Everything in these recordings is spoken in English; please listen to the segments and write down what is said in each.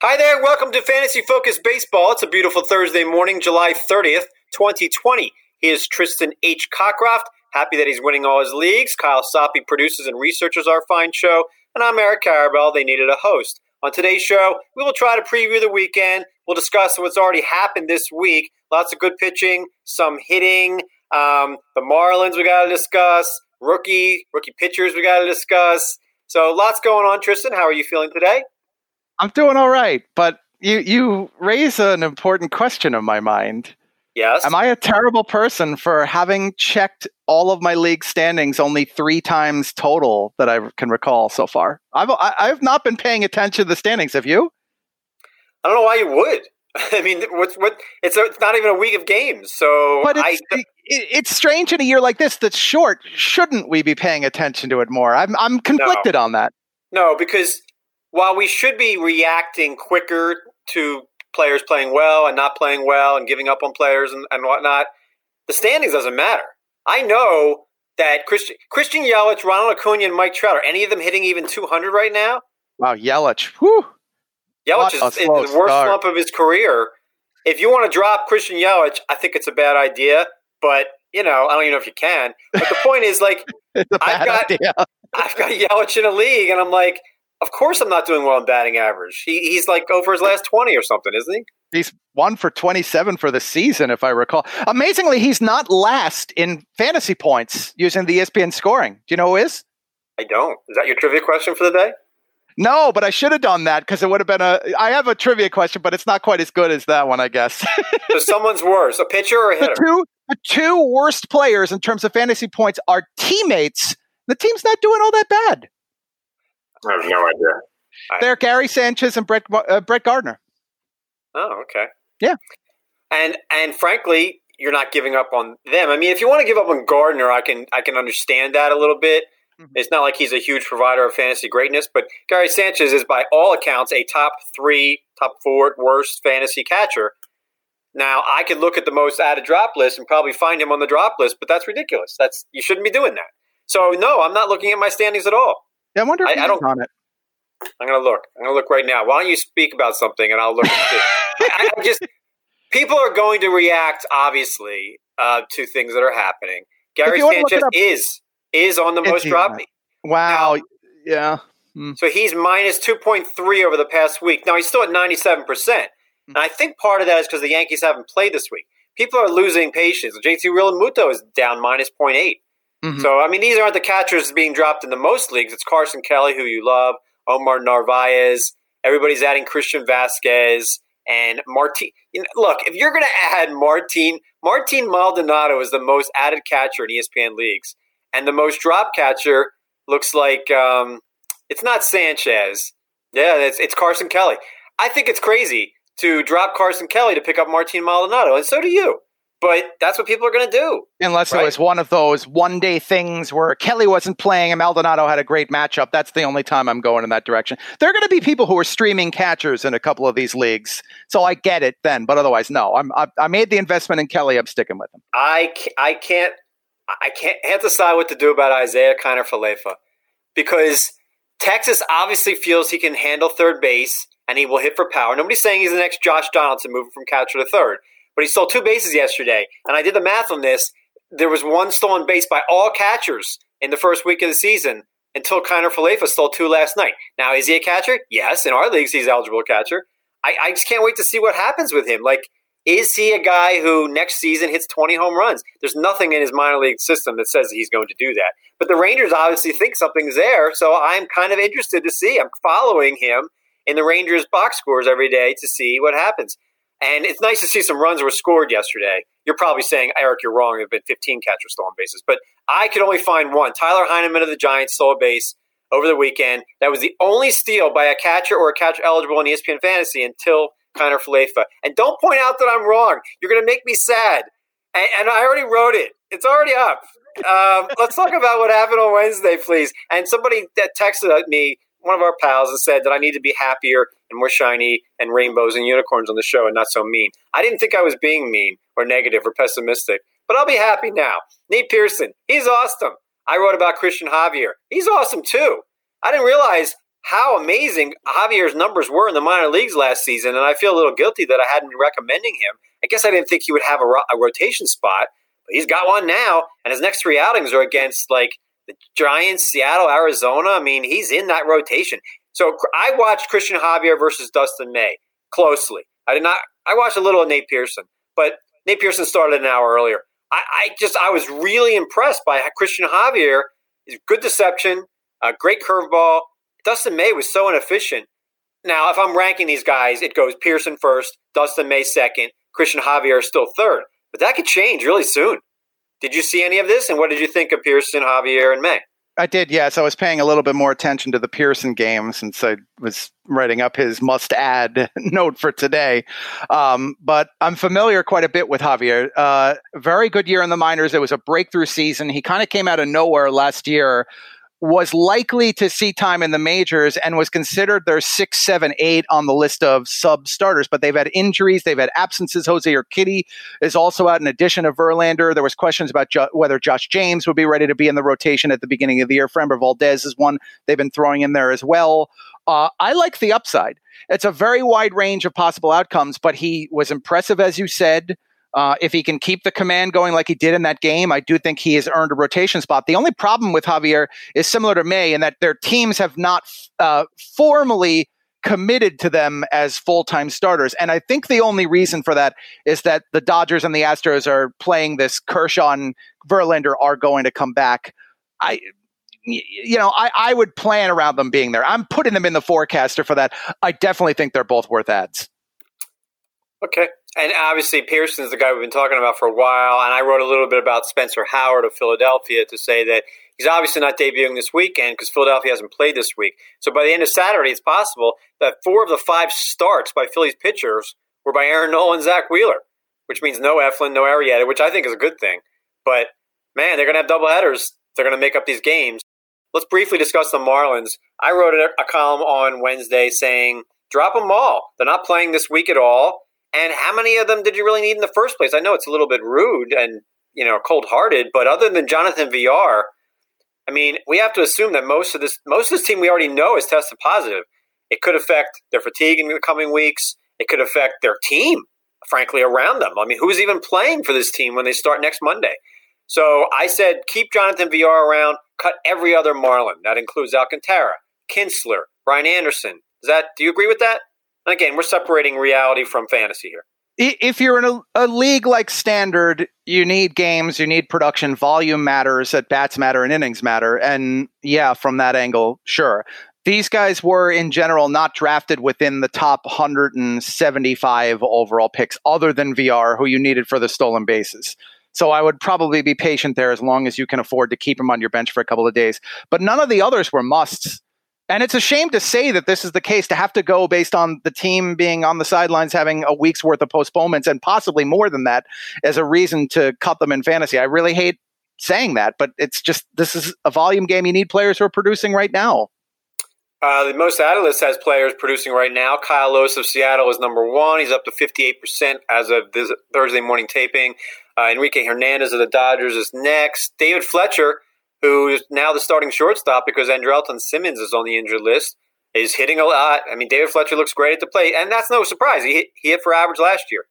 Hi there, welcome to Fantasy Focus Baseball. It's a beautiful Thursday morning, July 30th, 2020. Here's Tristan H. Cockcroft. Happy that he's winning all his leagues. Kyle Soppe produces and researches our fine show. And I'm Eric Karabell. They needed a host. On today's show, we will try to preview the weekend. We'll discuss what's already happened this week. Lots of good pitching, some hitting. Um, the Marlins we got to discuss. Rookie, rookie pitchers we got to discuss. So lots going on. Tristan, how are you feeling today? I'm doing all right, but you you raise an important question in my mind. Yes. Am I a terrible person for having checked all of my league standings only three times total that I can recall so far? I've I've not been paying attention to the standings. Have you? I don't know why you would. I mean, what's what? It's a, it's not even a week of games, so but it's, I, it, it's strange in a year like this that's short. Shouldn't we be paying attention to it more? I'm I'm conflicted no. on that. No, because while we should be reacting quicker to players playing well and not playing well and giving up on players and, and whatnot, the standings doesn't matter. I know that Christian, Christian Yelich, Ronald Acuna, and Mike Trout are any of them hitting even 200 right now? Wow, Yelich. Whew. Yelich is in the worst start. slump of his career. If you want to drop Christian Yelich, I think it's a bad idea. But you know, I don't even know if you can. But the point is, like, I've got- idea. I've got Yelich in a league, and I'm like, of course I'm not doing well in batting average. He, he's like over his last 20 or something, isn't he? He's one for 27 for the season, if I recall. Amazingly, he's not last in fantasy points using the ESPN scoring. Do you know who is? I don't. Is that your trivia question for the day? No, but I should have done that because it would have been a. I have a trivia question, but it's not quite as good as that one, I guess. So someone's worse, a pitcher or a the hitter? two, the two worst players in terms of fantasy points are teammates. The team's not doing all that bad. I have no idea. I- They're Gary Sanchez and Brett uh, Brett Gardner. Oh, okay. Yeah. And and frankly, you're not giving up on them. I mean, if you want to give up on Gardner, I can I can understand that a little bit. Mhm. It's not like he's a huge provider of fantasy greatness, but Gary Sanchez is by all accounts a top three, top four worst fantasy catcher. Now I could look at the most added drop list and probably find him on the drop list, but that's ridiculous. That's you shouldn't be doing that. So no, I'm not looking at my standings at all. Yeah, I wonder if I- I don't- on it. I'm gonna look. I'm gonna look right now. Why don't you speak about something and I'll look. and. I, I just people are going to react obviously uh, to things that are happening. Gary you wanna look it Sanchez up- is is on the most drop. Wow. yeah. So he's minus two point three over the past week. Now he's still at ninety seven percent, Hmm. and I think part of that is because the Yankees haven't played this week. People are losing patience. JT Realmuto is down minus 0.8. Mhm. So I mean, these aren't the catchers being dropped in the most leagues. It's Carson Kelly, who you love, Omar Narvaez. Everybody's adding Christian Vazquez and Martin. You know, look, if you're going to add Martin, Martin Maldonado is the most added catcher in ESPN leagues, and the most drop catcher looks like um, it's not Sanchez. Yeah, it's, it's Carson Kelly. I think it's crazy to drop Carson Kelly to pick up Martin Maldonado, and so do you. But that's what people are going to do. Unless Right. it was one of those one day things where Kelly wasn't playing and Maldonado had a great matchup. That's the only time I'm going in that direction. There are going to be people who are streaming catchers in a couple of these leagues. So I get it then. But otherwise, no. I'm, I, I made the investment in Kelly. I'm sticking with him. I, I can't I can't I to decide what to do about Isaiah Kiner Falefa because Texas obviously feels he can handle third base and he will hit for power. Nobody's saying he's the next Josh Donaldson moving from catcher to third, but he stole two bases yesterday. And I did the math on this. There was one stolen base by all catchers in the first week of the season until Kiner Falefa stole two last night. Now, is he a catcher? Yes. In our leagues, he's eligible catcher. I, I just can't wait to see what happens with him. Like, is he a guy who next season hits 20 home runs? There's nothing in his minor league system that says he's going to do that. But the Rangers obviously think something's there, so I'm kind of interested to see. I'm following him in the Rangers box scores every day to see what happens. And it's nice to see some runs were scored yesterday. You're probably saying, Eric, you're wrong. There have been 15 catchers stolen bases. But I could only find one. Tyler Heineman of the Giants stole a base over the weekend. That was the only steal by a catcher or a catcher eligible in ESPN Fantasy until Kiner Falefa. And don't point out that I'm wrong. You're going to make me sad. And, and I already wrote it. It's already up. Um, let's talk about what happened on Wednesday, please. And somebody that texted me, one of our pals, and said that I need to be happier and more shiny and rainbows and unicorns on the show and not so mean. I didn't think I was being mean or negative or pessimistic, but I'll be happy now. Nate Pearson, he's awesome. I wrote about Christian Javier. He's awesome too. I didn't realize how amazing Javier's numbers were in the minor leagues last season, and I feel a little guilty that I hadn't been recommending him. I guess I didn't think he would have a, ro- a rotation spot, but he's got one now, and his next three outings are against like the Giants, Seattle, Arizona. I mean, he's in that rotation. So I watched Christian Javier versus Dustin May closely. I did not. I watched a little of Nate Pearson, but Nate Pearson started an hour earlier. I, I just I was really impressed by Christian Javier. He's good deception, a great curveball. Dustin May was so inefficient. Now, if I'm ranking these guys, it goes Pearson first, Dustin May second, Christian Javier is still third. But that could change really soon. Did you see any of this? And what did you think of Pearson, Javier, and May? I did, yes. I was paying a little bit more attention to the Pearson game since I was writing up his must add note for today. Um, but I'm familiar quite a bit with Javier. Uh, very good year in the minors. It was a breakthrough season. He kind of came out of nowhere last year was likely to see time in the majors and was considered their six, seven, eight on the list of sub starters. But they've had injuries, they've had absences. Jose Urquidy is also out in addition of Verlander. There was questions about jo- whether Josh James would be ready to be in the rotation at the beginning of the year. Framber Valdez is one they've been throwing in there as well. Uh, I like the upside. It's a very wide range of possible outcomes, but he was impressive, as you said. Uh, if he can keep the command going like he did in that game, I do think he has earned a rotation spot. The only problem with Javier is similar to May in that their teams have not uh, formally committed to them as full time starters. And I think the only reason for that is that the Dodgers and the Astros are playing this Kershaw and Verlander are going to come back. I, you know, I, I would plan around them being there. I'm putting them in the forecaster for that. I definitely think they're both worth ads. Okay. And obviously, Pearson's the guy we've been talking about for a while. And I wrote a little bit about Spencer Howard of Philadelphia to say that he's obviously not debuting this weekend because Philadelphia hasn't played this week. So by the end of Saturday, it's possible that four of the five starts by Phillies pitchers were by Aaron Nola and Zack Wheeler, which means no Eflin, no Arrieta, which I think is a good thing. But man, they're going to have double headers. They're going to make up these games. Let's briefly discuss the Marlins. I wrote a column on Wednesday saying, drop them all. They're not playing this week at all and how many of them did you really need in the first place? I know it's a little bit rude and you know cold hearted, but other than Jonathan Villar, I mean, we have to assume that most of this most of this team we already know is tested positive. It could affect their fatigue in the coming weeks. It could affect their team, frankly, around them. I mean, who's even playing for this team when they start next Monday? So I said, keep Jonathan Villar around, cut every other Marlin. That includes Alcantara, Kinsler, Brian Anderson. Is that? Do you agree with that? Again, we're separating reality from fantasy here. If you're in a, a, league like standard, you need games, you need production. Volume matters, at bats matter, and innings matter. And yeah, from that angle, sure. These guys were, in general, not drafted within the top 175 overall picks, other than Villar, who you needed for the stolen bases. So I would probably be patient there as long as you can afford to keep him on your bench for a couple of days. But none of the others were musts. And it's a shame to say that this is the case to have to go based on the team being on the sidelines having a week's worth of postponements and possibly more than that as a reason to cut them in fantasy. I really hate saying that, but it's just this is a volume game. You need players who are producing right now. Uh, the most list has players producing right now. Kyle Lewis of Seattle is number one. He's up to 58% as of this Thursday morning taping. Uh, Enrique Hernandez of the Dodgers is next. David Fletcher who is now the starting shortstop because Andrelton Simmons is on the injured list, is hitting a lot. I mean, David Fletcher looks great at the plate, and that's no surprise. He hit, he hit for average last year.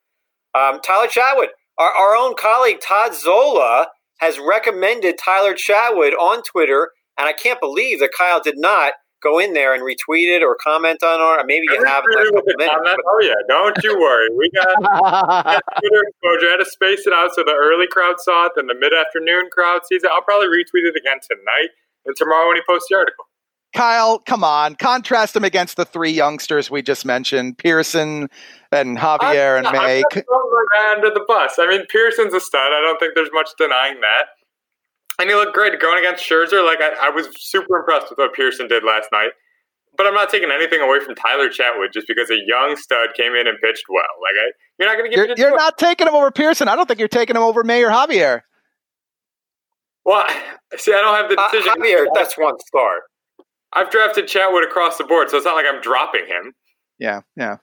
Um, Tyler Chatwood, our, our own colleague Todd Zola has recommended Tyler Chatwood on Twitter, and I can't believe that Kyle did not go in there and retweet it or comment on it, or maybe you have it. Minutes, oh yeah, don't you worry. We got, got Twitter exposure. I had to space it out so the early crowd saw it, then the mid afternoon crowd sees it. I'll probably retweet it again tonight and tomorrow when he posts the article. Kyle, come on, contrast him against the three youngsters we just mentioned, Pearson and Javier I'm, and May. I'm under the bus. I mean, Pearson's a stud. I don't think there's much denying that. And he looked great going against Scherzer. Like I, I was super impressed with what Pearson did last night. But I'm not taking anything away from Tyler Chatwood just because a young stud came in and pitched well. Like I, you're not going to give. You're, you're not taking him over Pearson. I don't think you're taking him over Mayor Javier. Well, see, I don't have the uh, decision. Uh, Javier, that's one star. I've drafted Chatwood across the board, so it's not like I'm dropping him. Yeah, yeah.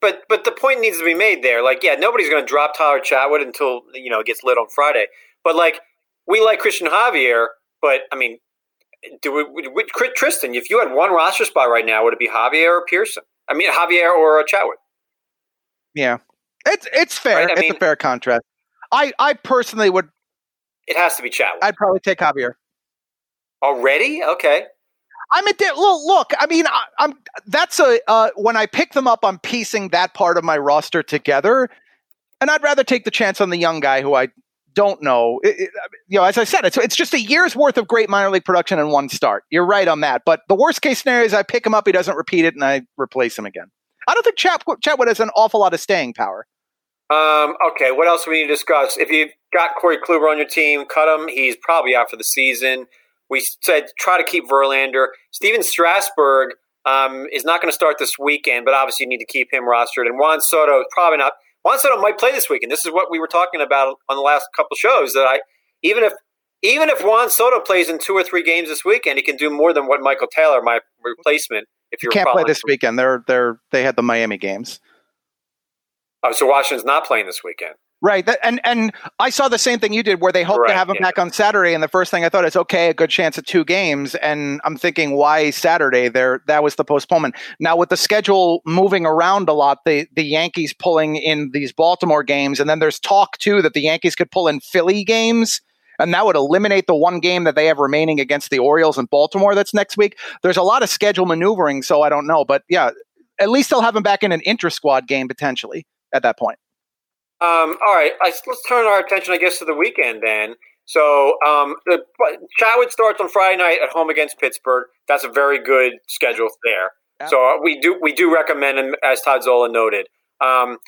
But but the point needs to be made there. Like, yeah, nobody's going to drop Tyler Chatwood until you know it gets lit on Friday. But like we like Christian Javier, but I mean, do we, we, Tristan? If you had one roster spot right now, would it be Javier or Pearson? I mean, Javier or Chatwood? Yeah, it's it's fair. Right? It's mean, a fair contrast. I I personally would. It has to be Chatwood. I'd probably take Javier. Already? Okay. I'm a look. Look, I mean, I, am that's a uh, when I pick them up, I'm piecing that part of my roster together, and I'd rather take the chance on the young guy who I don't know. It, it, you know, as I said, it's it's just a year's worth of great minor league production in one start. You're right on that. But the worst case scenario is I pick him up, he doesn't repeat it, and I replace him again. I don't think Chat, Chatwood has an awful lot of staying power. Um, okay, what else do we need to discuss? If you've got Corey Kluber on your team, cut him. He's probably out for the season. We said try to keep Verlander. Stephen Strasburg um, is not going to start this weekend, but obviously you need to keep him rostered. And Juan Soto is probably not. Juan Soto might play this weekend. This is what we were talking about on the last couple shows. That I even if even if Juan Soto plays in two or three games this weekend, he can do more than what Michael Taylor, my replacement. If you can't play this weekend, they're they're they had the Miami games. Oh, so Washington's not playing this weekend. Right. That, and and I saw the same thing you did where they hope right, to have him yeah. back on Saturday and the first thing I thought is okay, a good chance of two games and I'm thinking why Saturday there that was the postponement. Now with the schedule moving around a lot, the the Yankees pulling in these Baltimore games and then there's talk too that the Yankees could pull in Philly games and that would eliminate the one game that they have remaining against the Orioles in Baltimore that's next week. There's a lot of schedule maneuvering, so I don't know, but yeah, at least they'll have him back in an inter squad game potentially at that point. Um, all right, let's turn our attention, I guess, to the weekend then. So um, the Chatwood starts on Friday night at home against Pittsburgh. That's a very good schedule there. Yep. So uh, we do we do recommend him, as Todd Zola noted. Um,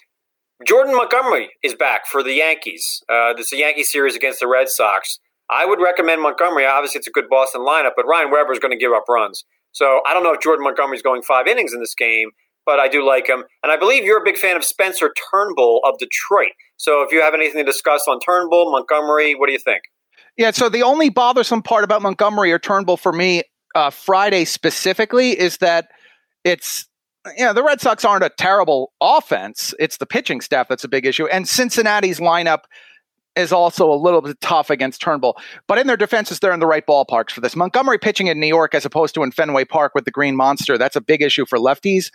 Jordan Montgomery is back for the Yankees. Uh, this is a Yankee series against the Red Sox. I would recommend Montgomery. Obviously, it's a good Boston lineup, but Ryan Weber is going to give up runs. So I don't know if Jordan Montgomery is going five innings in this game, but I do like him. And I believe you're a big fan of Spencer Turnbull of Detroit. So if you have anything to discuss on Turnbull, Montgomery, what do you think? Yeah, so the only bothersome part about Montgomery or Turnbull for me, uh, Friday specifically, is that it's yeah, the Red Sox aren't a terrible offense. It's the pitching staff that's a big issue. And Cincinnati's lineup is also a little bit tough against Turnbull. But in their defenses, they're in the right ballparks for this. Montgomery pitching in New York as opposed to in Fenway Park with the Green Monster, that's a big issue for lefties.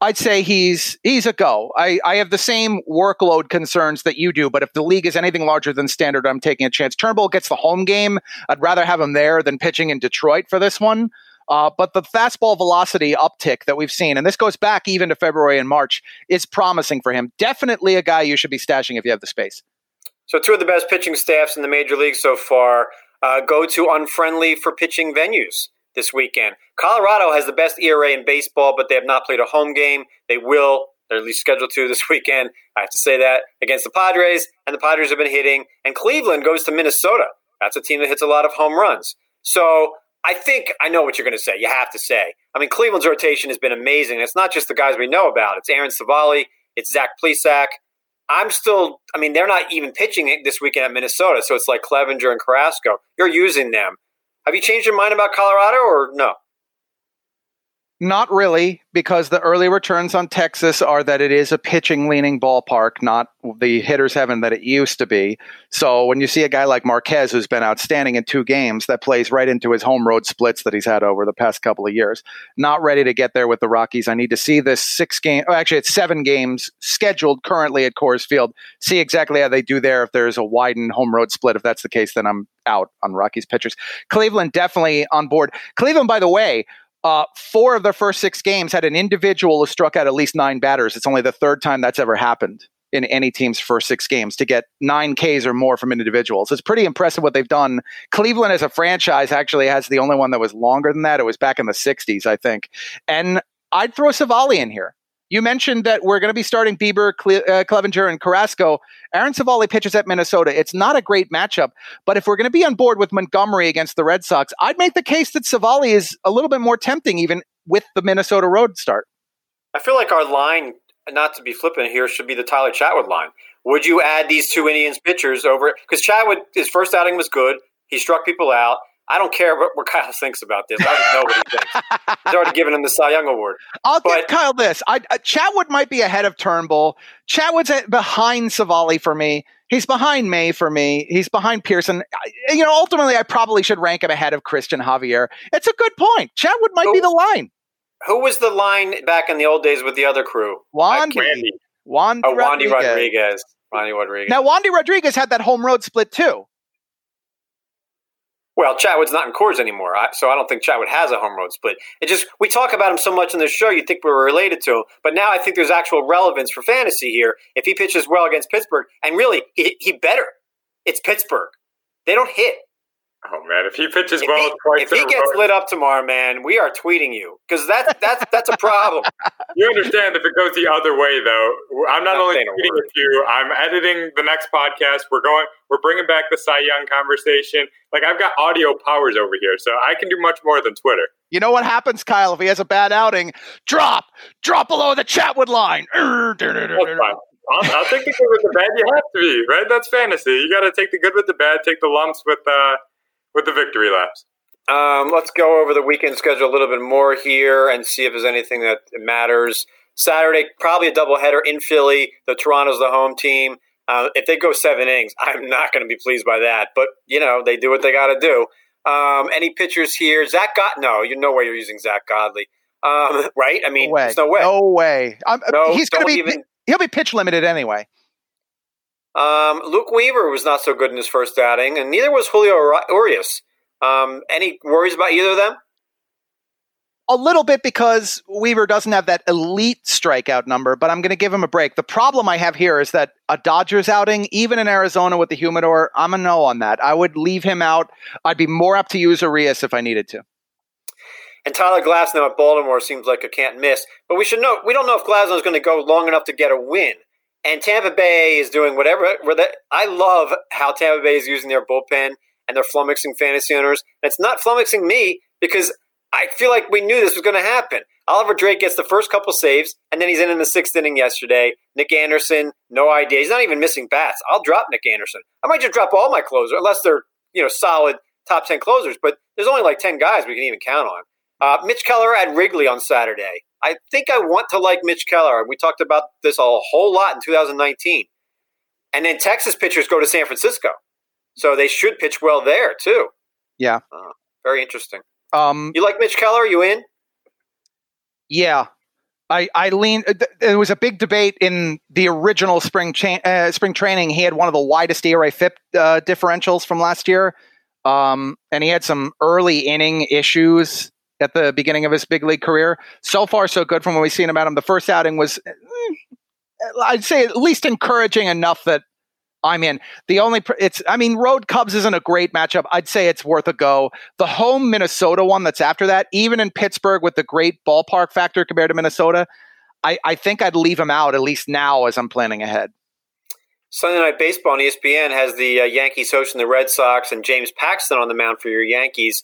I'd say he's he's a go. I, I have the same workload concerns that you do, but if the league is anything larger than standard, I'm taking a chance. Turnbull gets the home game. I'd rather have him there than pitching in Detroit for this one. Uh, but the fastball velocity uptick that we've seen, and this goes back even to February and March, is promising for him. Definitely a guy you should be stashing if you have the space. So, two of the best pitching staffs in the major league so far uh, go to unfriendly for pitching venues this weekend. Colorado has the best ERA in baseball, but they have not played a home game. They will. They're at least scheduled to this weekend. I have to say that against the Padres, and the Padres have been hitting. And Cleveland goes to Minnesota. That's a team that hits a lot of home runs. So I think I know what you're going to say. You have to say. I mean, Cleveland's rotation has been amazing. It's not just the guys we know about. It's Aaron Civale. It's Zach Plesac. I'm still. I mean, they're not even pitching this weekend at Minnesota, so it's like Clevinger and Carrasco. You're using them. Have you changed your mind about Colorado or no? Not really, because the early returns on Texas are that it is a pitching leaning ballpark, not the hitters heaven that it used to be. So when you see a guy like Marquez, who's been outstanding in two games, that plays right into his home road splits that he's had over the past couple of years, not ready to get there with the Rockies. I need to see this six game, oh, actually, it's seven games scheduled currently at Coors Field. See exactly how they do there. If there's a widened home road split, if that's the case, then I'm out on Rockies pitchers. Cleveland definitely on board. Cleveland, by the way, uh, four of their first six games had an individual who struck out at least nine batters. It's only the third time that's ever happened in any team's first six games to get nine Ks or more from individuals. It's pretty impressive what they've done. Cleveland as a franchise actually has the only one that was longer than that. It was back in the 60s, I think. And I'd throw Civale in here. You mentioned that we're going to be starting Bieber, Cle- uh, Clevinger, and Carrasco. Aaron Civale pitches at Minnesota. It's not a great matchup, but if we're going to be on board with Montgomery against the Red Sox, I'd make the case that Civale is a little bit more tempting even with the Minnesota road start. I feel like our line, not to be flippant here, should be the Tyler Chatwood line. Would you add these two Indians pitchers over? Because Chatwood, his first outing was good. He struck people out. I don't care what, what Kyle thinks about this. I already know what he thinks. He's already given him the Cy Young Award. I'll But- give Kyle this. I, uh, Chatwood might be ahead of Turnbull. Chatwood's at, behind Civale for me. He's behind May for me. He's behind Pearson. I, you know, ultimately, I probably should rank him ahead of Christian Javier. It's a good point. Chatwood might be the line. Who was the line back in the old days with the other crew? Wandy. Randy. Wandy Oh, Wandy Rodriguez. Rodriguez. Wandy Rodriguez. Now, Wandy Rodriguez had that home road split too. Well, Chatwood's not in Coors anymore, so I don't think Chatwood has a home road split. It just we talk about him so much in this show, you think we're related to him, but now I think there's actual relevance for fantasy here. If he pitches well against Pittsburgh, and really he, he better, it's Pittsburgh. They don't hit. Oh man, if he pitches If well he, twice if he gets row, lit up tomorrow, man, we are tweeting you because that's that's that's a problem. you understand if it goes the other way though. I'm not Not only tweeting with you, I'm editing the next podcast. We're going, we're bringing back the Cy Young conversation. Like I've got audio powers over here, so I can do much more than Twitter. You know what happens, Kyle, if he has a bad outing? Drop, drop below the Chatwood line. That's fine. I'll, I'll take the good with the bad. You have to be right. That's fantasy. You got to take the good with the bad. Take the lumps with uh with the victory laps. Um, let's go over the weekend schedule a little bit more here and see if there's anything that matters. Saturday, probably a doubleheader in Philly. The Toronto's the home team. Uh, if they go seven innings, I'm not going to be pleased by that. But you know, they do what they got to do. Um, any pitchers here? Zach God? No, you know where you're using Zach Godley, um, right? I mean, No way. there's no way. No way. I'm, No, he's going to be. even- He'll be pitch limited anyway. Um, Luke Weaver was not so good in his first outing, and neither was Julio Urias. Um, any worries about either of them? A little bit because Weaver doesn't have that elite strikeout number, but I'm going to give him a break. The problem I have here is that a Dodgers outing, even in Arizona with the humidor, I'm a no on that. I would leave him out. I'd be more apt to use Urias if I needed to. And Tyler Glasnow at Baltimore seems like a can't miss. But we should know we don't know if Glasnow is going to go long enough to get a win. And Tampa Bay is doing whatever. I love how Tampa Bay is using their bullpen and they're flummoxing fantasy owners. And it's not flummoxing me because I feel like we knew this was going to happen. Oliver Drake gets the first couple saves, and then he's in in the sixth inning yesterday. Nick Anderson, no idea. He's not even missing bats. I'll drop Nick Anderson. I might just drop all my closers, unless they're you know solid top ten closers. But there's only like ten guys we can even count on. Uh, Mitch Keller at Wrigley on Saturday. I think I want to like Mitch Keller. We talked about this a whole lot in 2019. And then Texas pitchers go to San Francisco. So they should pitch well there, too. Yeah. Uh, very interesting. Um, You like Mitch Keller? Are you in? Yeah. I, I lean. uh, There was a big debate in the original spring cha- uh, spring training. He had one of the widest ERA FIP uh, differentials from last year, um, and he had some early inning issues at the beginning of his big league career. So far, so good from what we've seen about him. The first outing was, eh, I'd say, at least encouraging enough that I'm in. The only pr- it's I mean, Road Cubs isn't a great matchup. I'd say it's worth a go. The home Minnesota one that's after that, even in Pittsburgh with the great ballpark factor compared to Minnesota, I, I think I'd leave him out at least now as I'm planning ahead. Sunday Night Baseball on ESPN has the uh, Yankees hosting the Red Sox and James Paxton on the mound for your Yankees.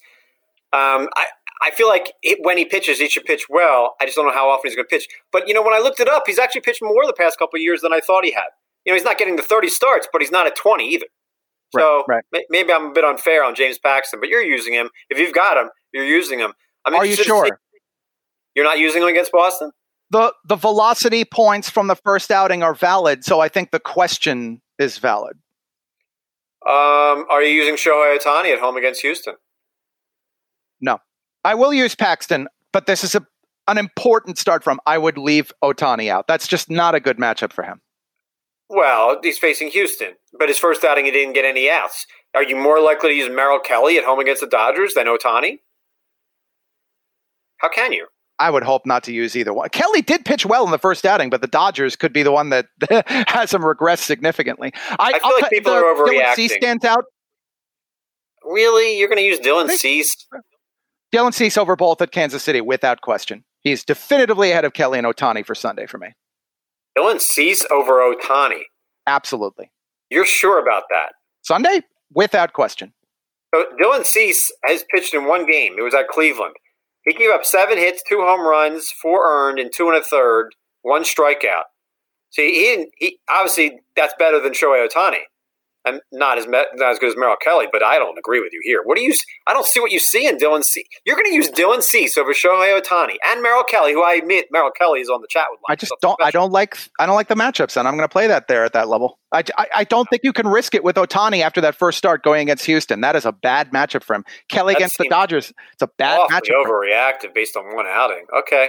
Um, I, I feel like it, when he pitches, he should pitch well. I just don't know how often he's going to pitch. But, you know, when I looked it up, he's actually pitched more the past couple of years than I thought he had. You know, he's not getting the 30 starts, but he's not at 20 either. So Right, right. may- maybe I'm a bit unfair on James Paxton, but you're using him. If you've got him, you're using him. I'm Are you sure? You're not using him against Boston? The the velocity points from the first outing are valid, so I think the question is valid. Um, are you using Shohei Ohtani at home against Houston? I will use Paxton, but this is a an important start from. I would leave Ohtani out. That's just not a good matchup for him. Well, he's facing Houston, but his first outing he didn't get any outs. Are you more likely to use Merrill Kelly at home against the Dodgers than Ohtani? How can you? I would hope not to use either one. Kelly did pitch well in the first outing, but the Dodgers could be the one that has him regress significantly. I, feel I'll like people the- are Dylan Cease stands out. Really? You're going to use Dylan Cease? Dylan Cease over both at Kansas City without question. He's definitively ahead of Kelly and Ohtani for Sunday for me. Dylan Cease over Ohtani. Absolutely. You're sure about that? Sunday without question. So Dylan Cease has pitched in one game. It was at Cleveland. He gave up seven hits, two home runs, four earned, and two and a third, one strikeout. See, he didn't. He, obviously, that's better than Shohei Ohtani. And not as not as good as Merrill Kelly, but I don't agree with you here. What do you? I don't see what you see in Dylan C. You're going to use Dylan Cease over Shohei Ohtani and Merrill Kelly, who I admit Merrill Kelly is on the chat with. I just don't. I don't like. I don't like the matchups, and I'm going to play that there at that level. I, I, I, don't think you can risk it with Ohtani after that first start going against Houston. That is a bad matchup for him. Kelly that against the Dodgers. It's a bad matchup. Overreactive based on one outing. Okay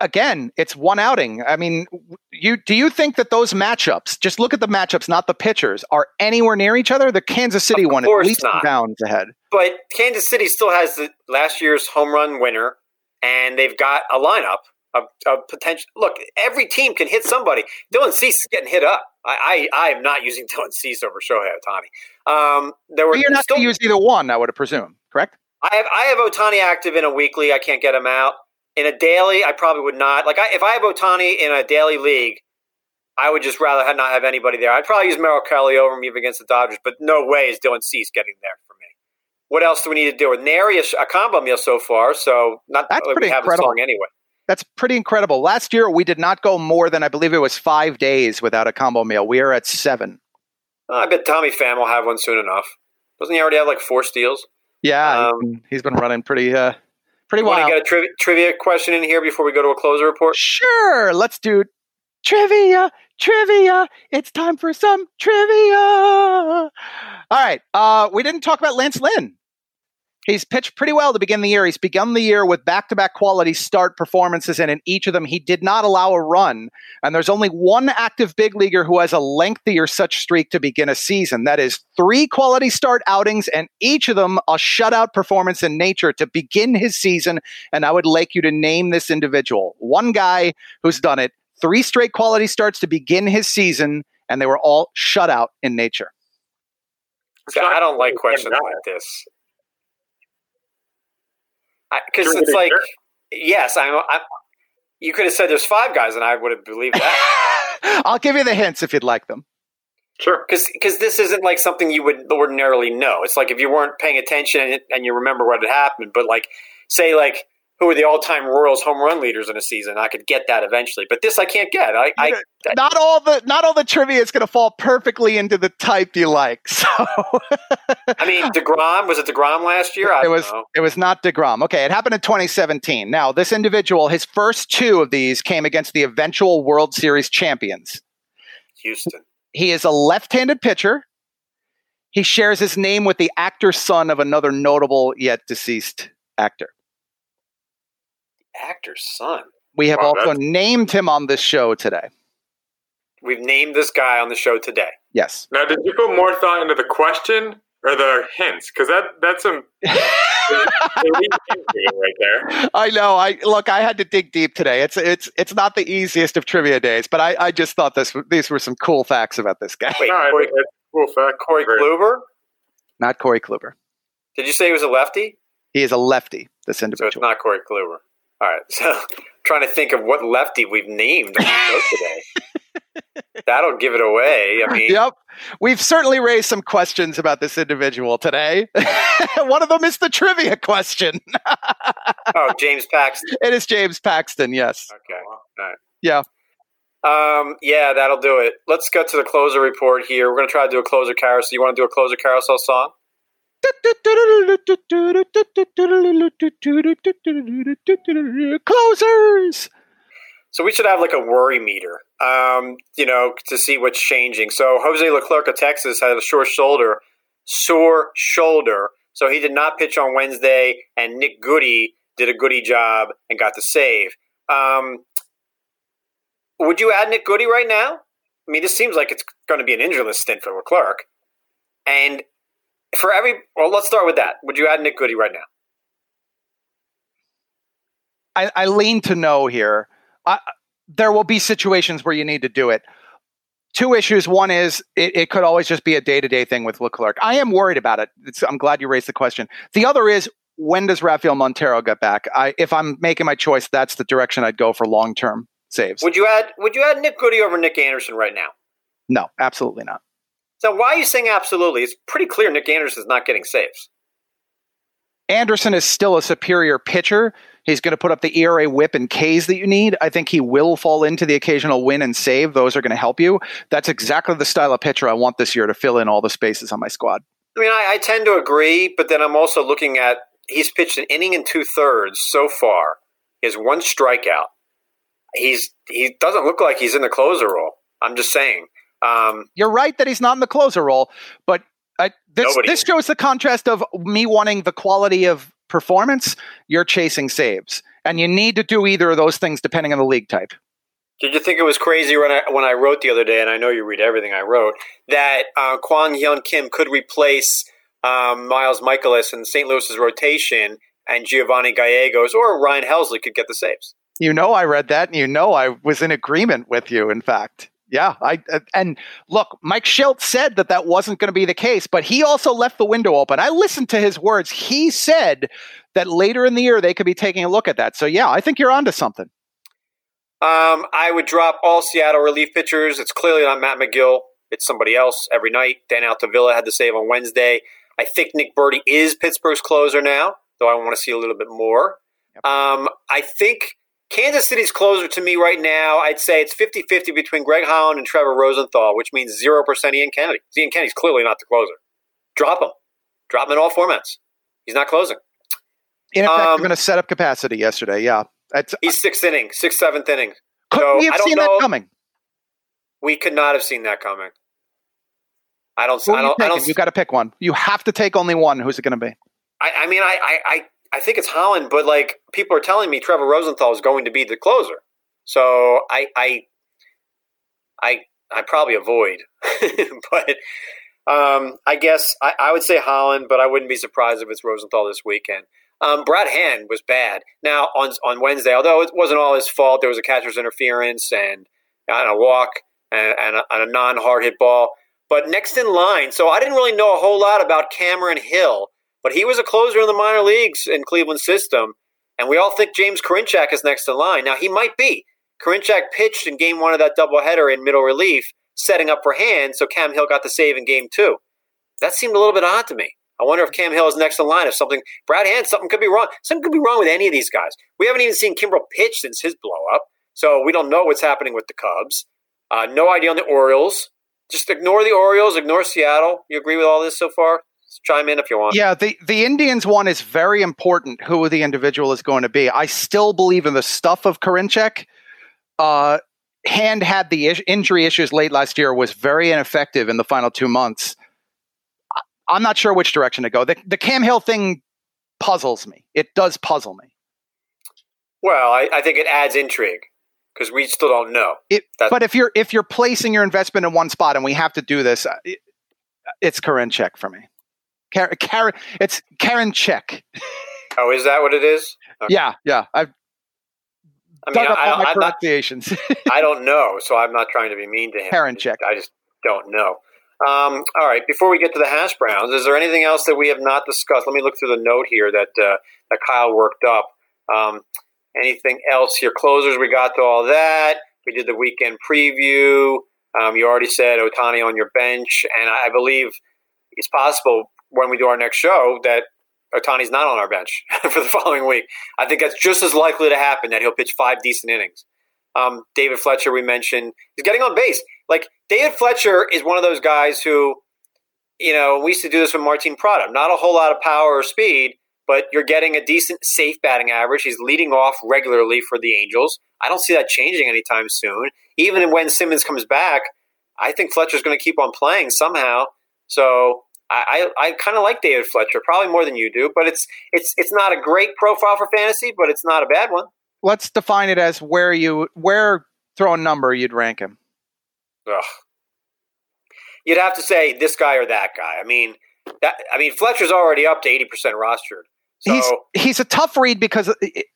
again, it's one outing. I mean, you do you think that those matchups, just look at the matchups, not the pitchers, are anywhere near each other? The Kansas City one at least not. bounds ahead. But Kansas City still has the last year's home run winner, and they've got a lineup of, of potential. Look, every team can hit somebody. Dylan Cease is getting hit up. I, I, I am not using Dylan Cease over Shohei Ohtani. Um, there were but you're not going to use either one, I would presume, correct? I have I have Ohtani active in a weekly. I can't get him out in a daily, I probably would not. Like, I, if I have Ohtani in a daily league, I would just rather not have anybody there. I'd probably use Merrill Kelly over him even against the Dodgers, but no way is Dylan Cease getting there for me. What else do we need to do? With Nary, a, a combo meal so far, so not That's like pretty incredible. a song anyway. That's pretty incredible. Last year, we did not go more than, I believe it was five days without a combo meal. We are at seven. I bet Tommy Pham will have one soon enough. Doesn't he already have like four steals? Yeah, um, he's been running pretty uh, Pretty Want to get a tri- trivia question in here before we go to a closer report? Sure. Let's do trivia. Trivia. It's time for some trivia. All right. Uh, we didn't talk about Lance Lynn. He's pitched pretty well to begin the year. He's begun the year with back to back quality start performances, and in each of them, he did not allow a run. And there's only one active big leaguer who has a lengthier such streak to begin a season. That is three quality start outings, and each of them a shutout performance in nature to begin his season. And I would like you to name this individual. One guy who's done it, three straight quality starts to begin his season, and they were all shutout in nature. I don't like questions like this because it's like yes, I'm, I'm. You could have said there's five guys, and I would have believed that. I'll give you the hints if you'd like them. Sure, because this isn't like something you would ordinarily know. It's like if you weren't paying attention and, and you remember what had happened, but like say like who are the all-time Royals home run leaders in a season. I could get that eventually, but this I can't get. I, I, I not all the not all the trivia is going to fall perfectly into the type you like. So, I mean, Degrom was it Degrom last year? I it was. Know. It was not Degrom. Okay, it happened in 2017. Now, this individual, his first two of these came against the eventual World Series champions, Houston. He is a left-handed pitcher. He shares his name with the actor son of another notable yet deceased actor actor's son. We have wow, also named him on this show today. We've named this guy on the show today. Yes. Now, did you put more thought into the question or the hints? Because that that's some right there. I know. I look. I had to dig deep today. It's it's it's not the easiest of trivia days, but I, I just thought this these were some cool facts about this guy. Wait, no, Corey, cool fact. Corey Kluber? Not Corey Kluber. Did you say he was a lefty? He is a lefty. This individual. So it's not Corey Kluber. All right, so trying to think of what lefty we've named on the show today. That'll give it away. I mean, yep, we've certainly raised some questions about this individual today. One of them is the trivia question. oh, James Paxton. It is James Paxton. Yes. Okay. All right. Yeah. Um, yeah, that'll do it. Let's go to the closer report here. We're going to try to do a closer carousel. You want to do a closer carousel song? Closers. So we should have like a worry meter, um, you know, to see what's changing. So Jose Leclerc of Texas had a sore shoulder, sore shoulder. So he did not pitch on Wednesday, and Nick Goody did a goody job and got the save. Um, would you add Nick Goody right now? I mean, this seems like it's going to be an injureless stint for Leclerc. And for every well, let's start with that. Would you add Nick Goody right now? I, I lean to no here. I, there will be situations where you need to do it. Two issues. One is it, it could always just be a day to day thing with Leclerc. I am worried about it. It's, I'm glad you raised the question. The other is when does Rafael Montero get back? I, if I'm making my choice, that's the direction I'd go for long term saves. Would you add Would you add Nick Goody over Nick Anderson right now? No, absolutely not. So why are you saying absolutely? It's pretty clear Nick Anderson is not getting saves. Anderson is still a superior pitcher. He's going to put up the ERA whip and Ks that you need. I think he will fall into the occasional win and save. Those are going to help you. That's exactly the style of pitcher I want this year to fill in all the spaces on my squad. I mean, I, I tend to agree, but then I'm also looking at he's pitched an inning and two thirds so far. He has one strikeout. He's he doesn't look like he's in the closer role. I'm just saying. Um, You're right that he's not in the closer role, but I, this Nobody this shows the contrast of me wanting the quality of performance. You're chasing saves, and you need to do either of those things depending on the league type. Did you think it was crazy when I when I wrote the other day, and I know you read everything I wrote, that uh, Kwang Hyun Kim could replace um, Miles Mikolas in St. Louis's rotation, and Giovanni Gallegos or Ryan Helsley could get the saves? You know, I read that, and you know, I was in agreement with you. In fact, yeah, I uh, and look, Mike Shildt said that that wasn't going to be the case, but he also left the window open. I listened to his words. He said that later in the year they could be taking a look at that. So yeah, I think you're onto something. Um, I would drop all Seattle relief pitchers. It's clearly not Matt Magill. It's somebody else every night. Dan Altavilla had the save on Wednesday. I think Nick Burdi is Pittsburgh's closer now, though I want to see a little bit more. Um, I think Kansas City's closer to me right now, I'd say it's 50 50 between Greg Holland and Trevor Rosenthal, which means 0% Ian Kennedy. Ian Kennedy's clearly not the closer. Drop him. Drop him in all formats. He's not closing. Ineffective Um, in a setup capacity yesterday. Yeah, That's, He's sixth inning, sixth, seventh inning. couldn't so, we have I don't seen know- that coming? We could not have seen that coming. I don't. Who I don't. I don't. You got to pick one. You have to take only one. Who's it going to be? I, I mean, I, I, I, I think it's Holland, but like people are telling me Trevor Rosenthal is going to be the closer. So I, I, I, I probably avoid, but um, I guess I, I would say Holland, but I wouldn't be surprised if it's Rosenthal this weekend. Um, Brad Hand was bad. Now on on Wednesday, although it wasn't all his fault, there was a catcher's interference and, and a walk and, and a, and a non hard hit ball. But next in line, so I didn't really know a whole lot about Cameron Hill, but he was a closer in the minor leagues in Cleveland system, and we all think James Karinchak is next in line. Now he might be. Karinchak pitched in game one of that doubleheader in middle relief, setting up for Hand, so Cam Hill got the save in game two. That seemed a little bit odd to me. I wonder if Cam Hill is next in line. If something, Brad Hand, something could be wrong. Something could be wrong with any of these guys. We haven't even seen Kimbrel pitch since his blow up, so we don't know what's happening with the Cubs. Uh, no idea on the Orioles. Just ignore the Orioles, ignore Seattle. You agree with all this so far? Chime in if you want. Yeah, the the Indians one is very important. Who the individual is going to be? I still believe in the stuff of Karinchak. Uh, Hand had the is- injury issues late last year. Was very ineffective in the final two months. I- I'm not sure which direction to go. The the Cam Hill thing puzzles me. It does puzzle me. Well, I, I think it adds intrigue because we still don't know. It, but if you're if you're placing your investment in one spot, and we have to do this, uh, it, it's Karinchak for me. Karen, Karen, it's Karen Check. Oh, is that what it is? Okay. Yeah, yeah. I've I mean, I, all my I, I'm not, pronunciations. I don't know, so I'm not trying to be mean to him. Karen check. I just don't know. Um, all right, before we get to the hash browns, is there anything else that we have not discussed? Let me look through the note here that uh, that Kyle worked up. Um, anything else here? Closers, we got to all that. We did the weekend preview. Um, you already said Ohtani on your bench, and I believe it's possible when we do our next show that Ohtani's not on our bench for the following week. I think that's just as likely to happen that he'll pitch five decent innings. Um, David Fletcher, we mentioned, he's getting on base. Like David Fletcher is one of those guys who, you know, we used to do this with Martin Prado. Not a whole lot of power or speed, but you're getting a decent safe batting average. He's leading off regularly for the Angels. I don't see that changing anytime soon. Even when Simmons comes back, I think Fletcher's going to keep on playing somehow. So I, I, I kind of like David Fletcher, probably more than you do. But it's it's it's not a great profile for fantasy, but it's not a bad one. Let's define it as where you where throw a number you'd rank him. Ugh. You'd have to say this guy or that guy. I mean, that I mean Fletcher's already up to eighty percent rostered. So he's he's a tough read because it,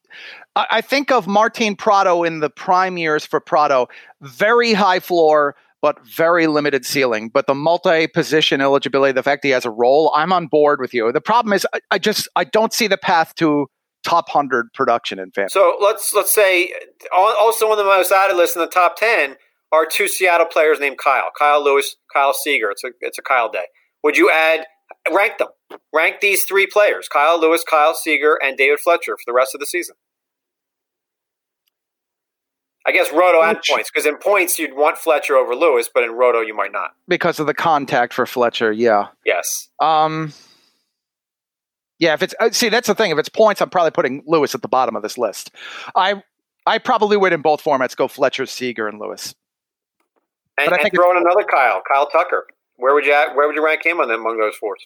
I I think of Martin Prado in the prime years for Prado, very high floor but very limited ceiling. But the multi-position eligibility, the fact he has a role, I'm on board with you. The problem is I, I just I don't see the path to top hundred production in fantasy. so let's let's say al- also on the most added list in the top ten are two Seattle players named Kyle, Kyle Lewis, Kyle Seager. It's a it's a Kyle day. Would you add rank them? Rank these three players: Kyle Lewis, Kyle Seager, and David Fletcher for the rest of the season. I guess Roto and points because in points you'd want Fletcher over Lewis, but in Roto you might not. because of the contact for Fletcher. Yeah. Yes. Um. Yeah, if it's uh, see, that's the thing. If it's points, I'm probably putting Lewis at the bottom of this list. I I probably would in both formats go Fletcher, Seager, and Lewis. And, But I and think throw in another Kyle, Kyle Tucker. Where would you at, where would you rank him on them among those four?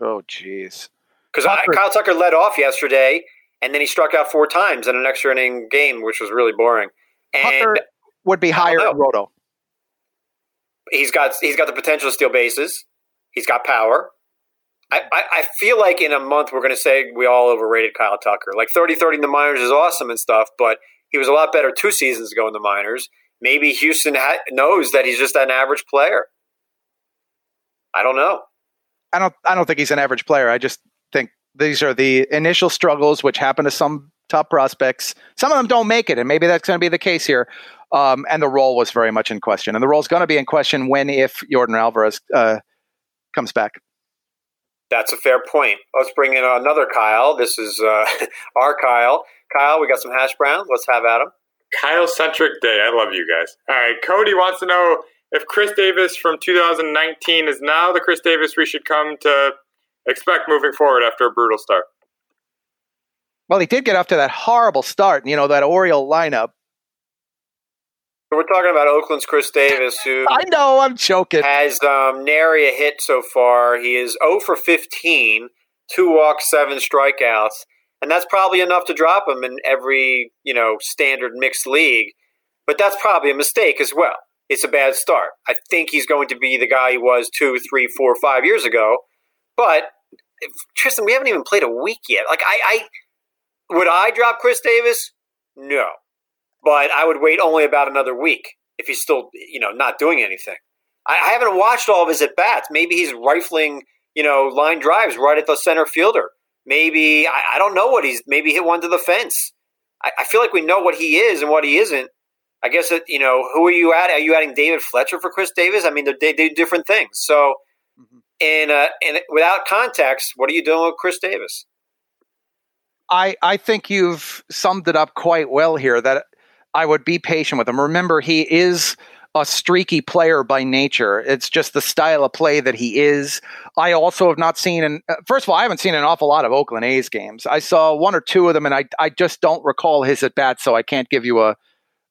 Oh, jeez. Because Kyle Tucker led off yesterday, and then he struck out four times in an extra inning game, which was really boring. Tucker would be higher know. Roto. he's got he's got the potential to steal bases. He's got power. I, I, I feel like in a month we're going to say we all overrated Kyle Tucker. Like 30-30 in the minors is awesome and stuff, but he was a lot better two seasons ago in the minors. Maybe Houston ha- knows that he's just an average player. I don't know. I don't. I don't think he's an average player. I just think these are the initial struggles which happen to some top prospects. Some of them don't make it, and maybe that's going to be the case here. Um, and the role was very much in question, and the role is going to be in question when, if Yordan Alvarez uh, comes back. That's a fair point. Let's bring in another Kyle. This is uh, our Kyle. Kyle, we got some hash browns. Let's have at 'em. Kyle centric day. I love you guys. All right, Cody wants to know if Khris Davis from 2019 is now the Khris Davis we should come to expect moving forward after a brutal start. Well, he did get off to that horrible start. You know that Oriole lineup. We're talking about Oakland's Khris Davis, who I know. I'm joking. has um, nary a hit so far. He is 0 for 15, two walks, seven strikeouts, and that's probably enough to drop him in every you know standard mixed league. But that's probably a mistake as well. It's a bad start. I think he's going to be the guy he was two, three, four, five years ago. But Tristan, we haven't even played a week yet. Like I, I would I drop Khris Davis? No, but I would wait only about another week if he's still you know not doing anything. I, I haven't watched all of his at bats. Maybe he's rifling, you know, line drives right at the center fielder. Maybe I, I don't know what he's. Maybe hit one to the fence. I, I feel like we know what he is and what he isn't. I guess that you know who are you at? Are you adding David Fletcher for Khris Davis? I mean, they're- they do different things. So, Mhm. in uh, in without context, what are you doing with Khris Davis? I, I think you've summed it up quite well here that I would be patient with him. Remember, he is a streaky player by nature. It's just the style of play that he is. I also have not seen, an, uh, first of all, I haven't seen an awful lot of Oakland A's games. I saw one or two of them, and I, I just don't recall his at bats, so I can't give you a,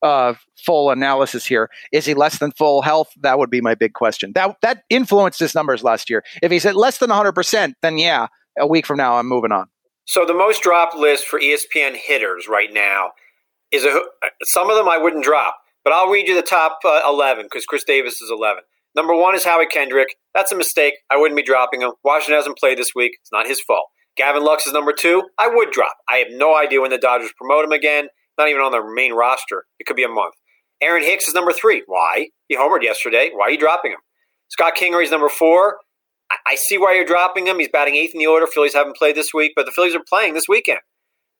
a full analysis here. Is he less than full health? That would be my big question. That, that influenced his numbers last year. If he's at less than 100%, then yeah, a week from now, I'm moving on. So the most dropped list for ESPN hitters right now is a some of them I wouldn't drop, but I'll read you the top uh, eleven because Khris Davis is eleven. Number one is Howie Kendrick. That's a mistake. I wouldn't be dropping him. Washington hasn't played this week. It's not his fault. Gavin Lux is number two. I would drop. I have no idea when the Dodgers promote him again. Not even on their main roster. It could be a month. Aaron Hicks is number three. Why? He homered yesterday. Why are you dropping him? Scott Kingery is number four. I- see why you're dropping him. He's batting eighth in the order. Phillies haven't played this week, but the Phillies are playing this weekend.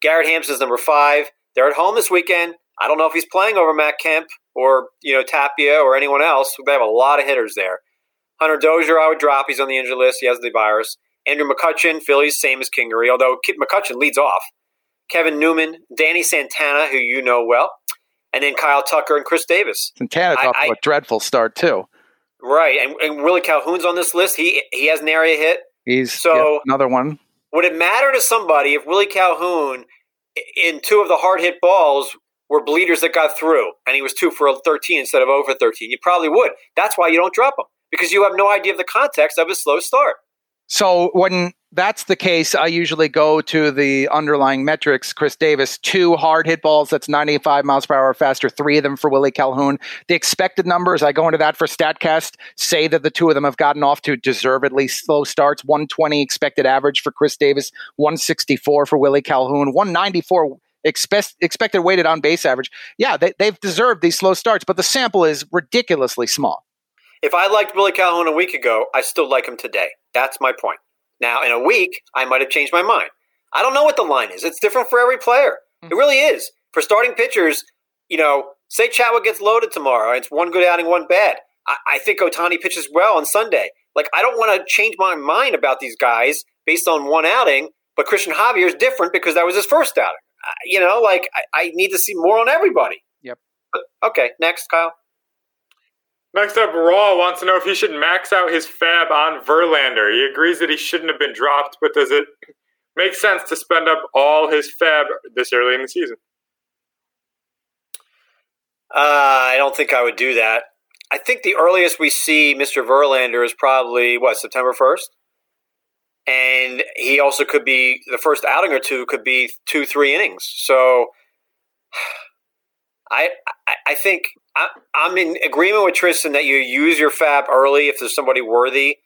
Garrett Hampson's number five. They're at home this weekend. I don't know if he's playing over Matt Kemp or you know Tapia or anyone else. They have a lot of hitters there. Hunter Dozier, I would drop. He's on the injured list. He has the virus. Andrew McCutchen, Phillies, same as Kingery, although McCutchen leads off. Kevin Newman, Danny Santana, who you know well, and then Kyle Tucker and Chris Davis. Santana's I- off to a dreadful start, too. Right, and, and Willie Calhoun's on this list. He he has an area hit. He's So- yep, another one. Would it matter to somebody if Willie Calhoun, in two of the hard hit balls, were bleeders that got through, and he was two for 13 instead of over 13? You probably would. That's why you don't drop him because you have no idea of the context of his slow start. So when that's the case, I usually go to the underlying metrics. Khris Davis, two hard hit balls, that's 95 miles per hour faster, three of them for Willie Calhoun. The expected numbers, I go into that for StatCast, say that the two of them have gotten off to deservedly slow starts. 120 expected average for Chris Davis, 164 for Willie Calhoun, 194 expect, expected weighted on base average. Yeah, they, they've deserved these slow starts, but the sample is ridiculously small. If I liked Willie Calhoun a week ago, I still like him today. That's my point. Now, in a week, I might have changed my mind. I don't know what the line is. It's different for every player. It really is. For starting pitchers, you know, say Chatwood gets loaded tomorrow and it's one good outing, one bad. I, I think Ohtani pitches well on Sunday. Like, I don't want to change my mind about these guys based on one outing, but Cristian Javier is different because that was his first outing. Uh, you know, like, I, I need to see more on everybody. But okay, next, Kyle. Next up, Raw wants to know if he should max out his FAAB on Verlander. He agrees that he shouldn't have been dropped, but does it make sense to spend up all his FAAB this early in the season? Uh, I don't think I would do that. I think the earliest we see Mr. Verlander is probably what September first, and he also could be the first outing or two could be two three innings. So, I I, think I, I'm in agreement with Tristan that you use your FAAB early if there's somebody worthy,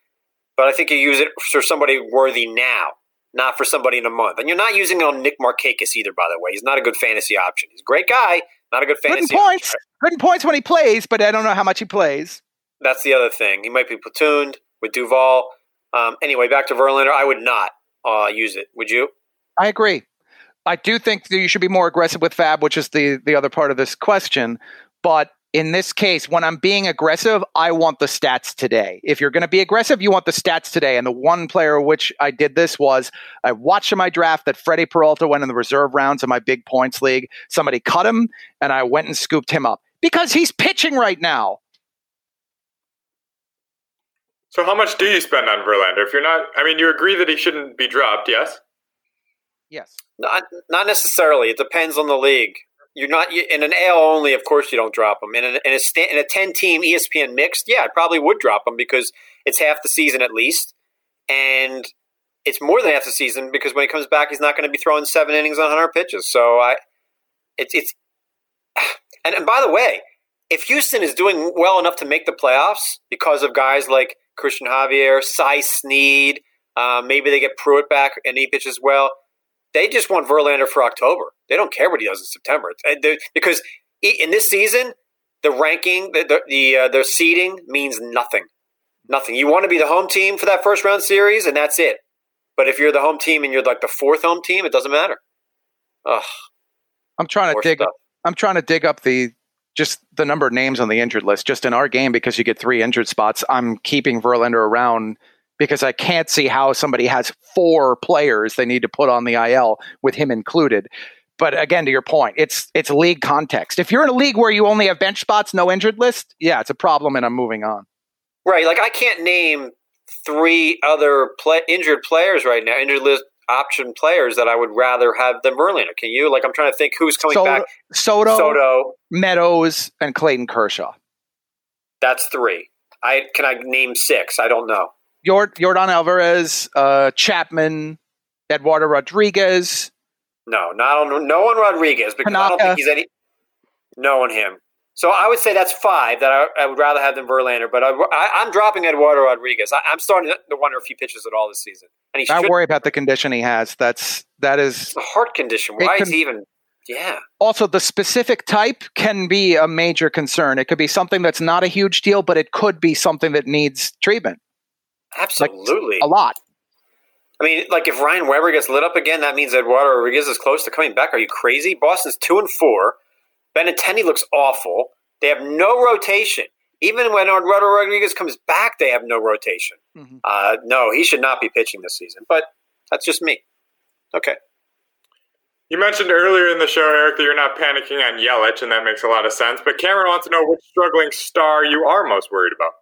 but I think you use it for somebody worthy now, not for somebody in a month. And you're not using it on Nick Markakis either. By the way, he's not a good fantasy option. He's a great guy, not a good fantasy. Good points. Good points when he plays, but I don't know how much he plays. That's the other thing. He might be platooned with Duvall. Um, anyway, back to Verlander. I would not uh, use it. Would you? I agree. I do think that you should be more aggressive with FAAB, which is the the other part of this question. But in this case, when I'm being aggressive, I want the stats today. If you're going to be aggressive, you want the stats today. And the one player which I did this was I watched in my draft that Freddie Peralta went in the reserve rounds of my big points league. Somebody cut him, and I went and scooped him up because he's pitching right now. So, how much do you spend on Verlander? If you're not, I mean, you agree that he shouldn't be dropped, yes? Yes. Not, not necessarily. It depends on the league you're not in an AL only. Of course, you don't drop them. In, an, in a in a ten team ESPN mixed, yeah, I probably would drop them because it's half the season at least, and it's more than half the season because when he comes back, he's not going to be throwing seven innings on hundred pitches. So I, it's it's, and, and by the way, if Houston is doing well enough to make the playoffs because of guys like Cristian Javier, Cy Sneed, uh, maybe they get Pruitt back and he pitches well they just want Verlander for October. They don't care what he does in September because in this season, the ranking, the the the, uh, the seeding means nothing. Nothing. You want to be the home team for that first round series, and that's it. But if you're the home team and you're like the fourth home team, it doesn't matter. Ugh. I'm trying to dig. Stuff. I'm trying to dig up the just the number of names on the injured list. Just in our game, because you get three injured spots, I'm keeping Verlander around because I can't see how somebody has four players they need to put on the IL with him included. But again, to your point, it's it's league context. If you're in a league where you only have bench spots, no injured list, yeah, it's a problem, and I'm moving on. Right, like I can't name three other play, injured players right now, injured list option players that I would rather have than Verlander. Can you? Like I'm trying to think who's coming Soto, back. Soto, Soto, Meadows, and Clayton Kershaw. That's three. I can I name six? I don't know. Jord, Yordan Alvarez, uh, Chapman, Eduardo Rodriguez. No, not on, no one Rodriguez because. I don't think he's any. No on him. So I would say that's five that I, I would rather have than Verlander. But I, am dropping Eduardo Rodriguez. I, am starting to wonder if he pitches at all this season. And he I worry about the condition he has. That's that is a heart condition. Why can, is he even? Yeah. Also, the specific type can be a major concern. It could be something that's not a huge deal, but it could be something that needs treatment. Absolutely. Like, a lot. I mean, like if Ryan Weber gets lit up again, that means Eduardo Rodriguez is close to coming back. Are you crazy? Boston's two and four. Benintendi looks awful. They have no rotation. Even when Eduardo Rodriguez comes back, they have no rotation. Mm-hmm. Uh, no, he should not be pitching this season. But that's just me. Okay. You mentioned earlier in the show, Eric, that you're not panicking on Yelich, and that makes a lot of sense. But Cameron wants to know which struggling star you are most worried about.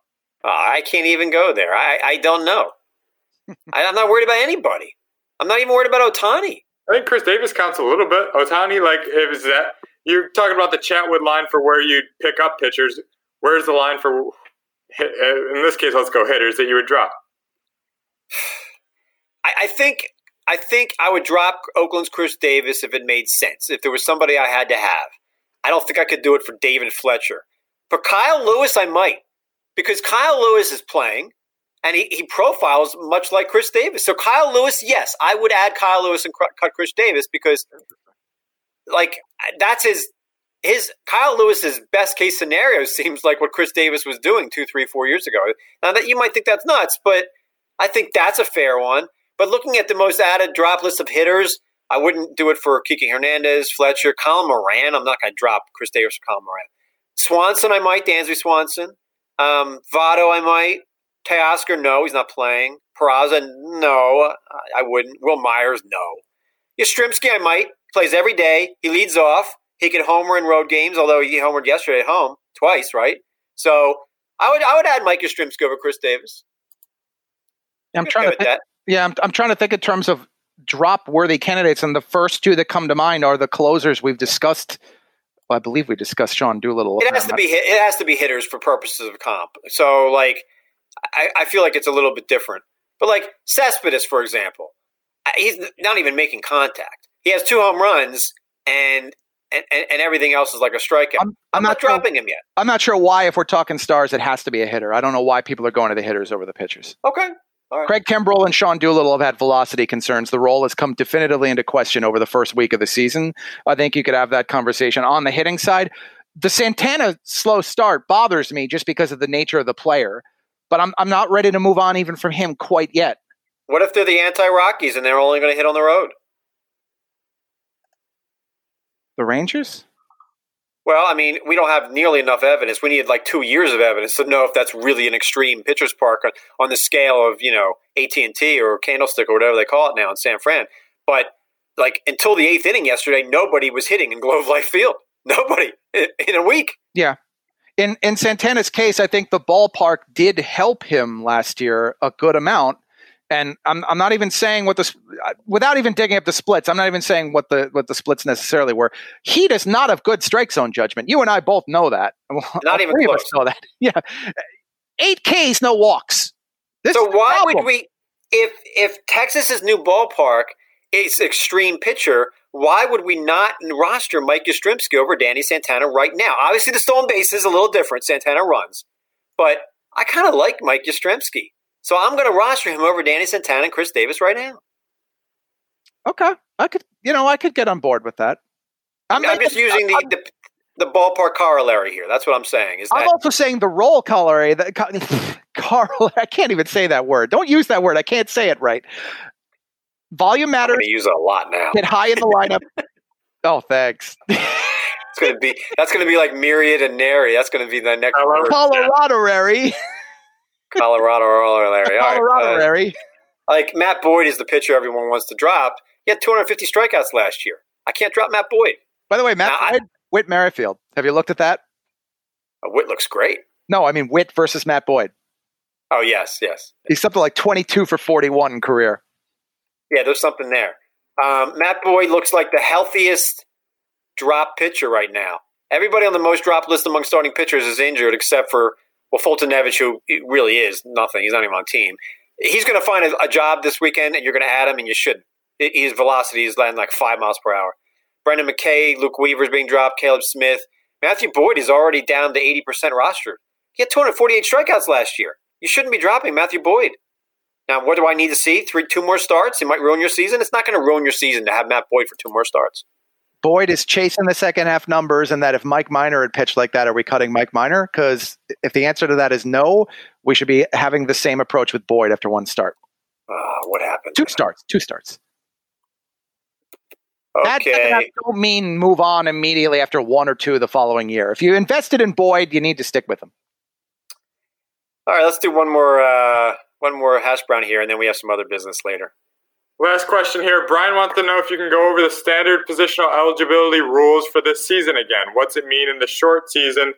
Uh, I can't even go there. I, I don't know. I, am not worried about anybody. I'm not even worried about Ohtani. I think Khris Davis counts a little bit. Ohtani, like, is that you're talking about the Chatwood line for where you pick up pitchers? Where's the line for, in this case, let's go hitters that you would drop? I, I think I think I would drop Oakland's Khris Davis if it made sense. If there was somebody I had to have, I don't think I could do it for David Fletcher. For Kyle Lewis, I might because Kyle Lewis is playing and he, he profiles much like Khris Davis. So Kyle Lewis, yes, I would add Kyle Lewis and cut Khris Davis because like that's his his Kyle Lewis's best case scenario seems like what Khris Davis was doing two, three, four years ago. Now that you might think that's nuts, but I think that's a fair one. But looking at the most added drop list of hitters, I wouldn't do it for Kiki Hernandez, Fletcher, Colin Moran. I'm not going to drop Khris Davis or Colin Moran. Swanson, I might. Dansby Swanson. Um, Votto, I might. Teoscar, no, he's not playing. Peraza, no, I wouldn't. Wil Myers, no. Yastrzemski, I might. Plays every day. He leads off. He could homer in road games, although he homered yesterday at home twice, right? So I would I would add Mike Yastrzemski over Khris Davis. I'm trying to think, yeah, I'm, I'm trying to think in terms of drop worthy candidates, and the first two that come to mind are the closers we've discussed. Well, I believe we discussed Sean Doolittle. It has to be it has to be hitters for purposes of comp. So like, I, I feel like it's a little bit different. But like Cespedes, for example, he's not even making contact. He has two home runs, and and, and, everything else is like a strikeout. I'm, I'm, I'm not, not sure, dropping him yet. I'm not sure why, if we're talking stars, it has to be a hitter. I don't know why people are going to the hitters over the pitchers. Okay. Right. Craig Kimbrel and Sean Doolittle have had velocity concerns. The role has come definitively into question over the first week of the season. I think you could have that conversation on the hitting side. The Santana slow start bothers me just because of the nature of the player, but I'm, I'm not ready to move on even from him quite yet. What if they're the anti Rockies and they're only going to hit on the road? The Rangers? Well, I mean, we don't have nearly enough evidence. We need like two years of evidence to know if that's really an extreme pitcher's park on, on the scale of you know AT and T or Candlestick or whatever they call it now in San Fran. But like until the eighth inning yesterday, nobody was hitting in Globe Life Field. Nobody in a week. Yeah. In in Santana's case, I think the ballpark did help him last year a good amount and I'm, I'm not even saying what the uh, without even digging up the splits. I'm not even saying what the what the splits necessarily were. He does not have good strike zone judgment. You and I both know that. Not even close. know that. Yeah, eight Ks, no walks. This so why would we, if if Texas's new ballpark is extreme pitcher, why would we not roster Mike Yastrzemski over Danny Santana right now? Obviously, the stolen base is a little different. Santana runs, but I kind of like Mike Yastrzemski. So I'm going to roster him over Danny Santana and Khris Davis right now. Okay, I could, you know, I could get on board with that. I'm, I'm just using the, the, the ballpark corollary here. That's what I'm saying. Is I'm also saying the role corollary. That corollary. I can't even say that word. Don't use that word. I can't say it right. Volume matters. I'm use it a lot now. Get high in the lineup. oh, thanks. it's gonna be that's gonna be like myriad and nary. That's gonna be the next Colorado Colorado or Larry. Colorado right, Larry. Uh, like Matt Boyd is the pitcher everyone wants to drop. He had 250 strikeouts last year. I can't drop Matt Boyd. By the way, Matt now, Boyd, I, Whit Merrifield. Have you looked at that? Uh, Whit looks great. No, I mean Whit versus Matt Boyd. Oh yes, yes. He's something like 22 for 41 career. Yeah, there's something there. Um, Matt Boyd looks like the healthiest drop pitcher right now. Everybody on the most drop list among starting pitchers is injured except for well, Foltynewicz, who really is nothing, he's not even on team. He's going to find a, a, job this weekend, and you're going to add him, and you should. His velocity is landing like five miles per hour. Brendan McKay, Luke Weaver's being dropped, Caleb Smith. Matthew Boyd is already down to 80% roster. He had 248 strikeouts last year. You shouldn't be dropping Matthew Boyd. Now, what do I need to see? Three, two more starts? It might ruin your season. It's not going to ruin your season to have Matt Boyd for two more starts. Boyd is chasing the second half numbers, and that if Mike Minor had pitched like that, are we cutting Mike Minor? Because if the answer to that is no, we should be having the same approach with Boyd after one start. Uh, what happened? Two starts. Two starts. Okay. That don't mean move on immediately after one or two the following year. If you invested in Boyd, you need to stick with him. All right, let's do one more uh, one more hash brown here, and then we have some other business later. Last question here. Brian wants to know if you can go over the standard positional eligibility rules for this season again. What's it mean in the short season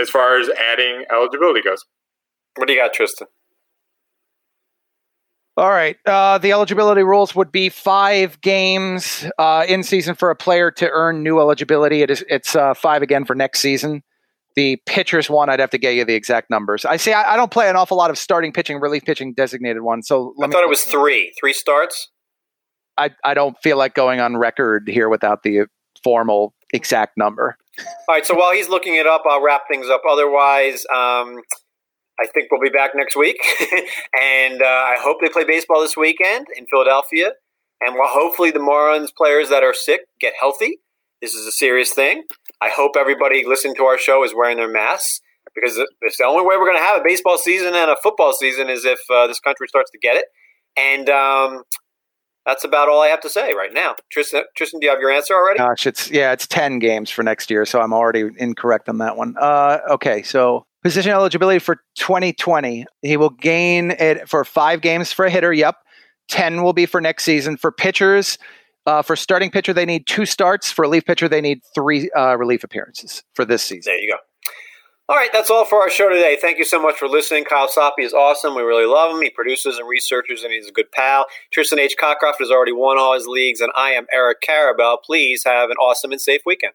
as far as adding eligibility goes? What do you got, Tristan? All right. Uh, the eligibility rules would be five games uh, in season for a player to earn new eligibility. It is it's uh, five again for next season. The pitchers one, I'd have to get you the exact numbers. I see. I, I don't play an awful lot of starting pitching, relief pitching designated one. So I thought it was three, three starts. I I don't feel like going on record here without the formal exact number. All right. So while he's looking it up, I'll wrap things up. Otherwise, um, I think we'll be back next week, and uh, I hope they play baseball this weekend in Philadelphia. And well, hopefully the Marlins players that are sick get healthy. This is a serious thing. I hope everybody listening to our show is wearing their masks because it's the only way we're going to have a baseball season and a football season is if uh, this country starts to get it. And um, that's about all I have to say right now. Tristan, Tristan, do you have your answer already? Gosh, it's yeah, it's ten games for next year, so I'm already incorrect on that one. Uh, okay, so position eligibility for 2020, he will gain it for five games for a hitter. Yep, ten will be for next season for pitchers. Uh, for starting pitcher, they need two starts. For relief pitcher, they need three uh, relief appearances for this season. There you go. All right, that's all for our show today. Thank you so much for listening. Kyle Soppe is awesome. We really love him. He produces and researches, and he's a good pal. Tristan H. Cockcroft has already won all his leagues, and I am Eric Karabell. Please have an awesome and safe weekend.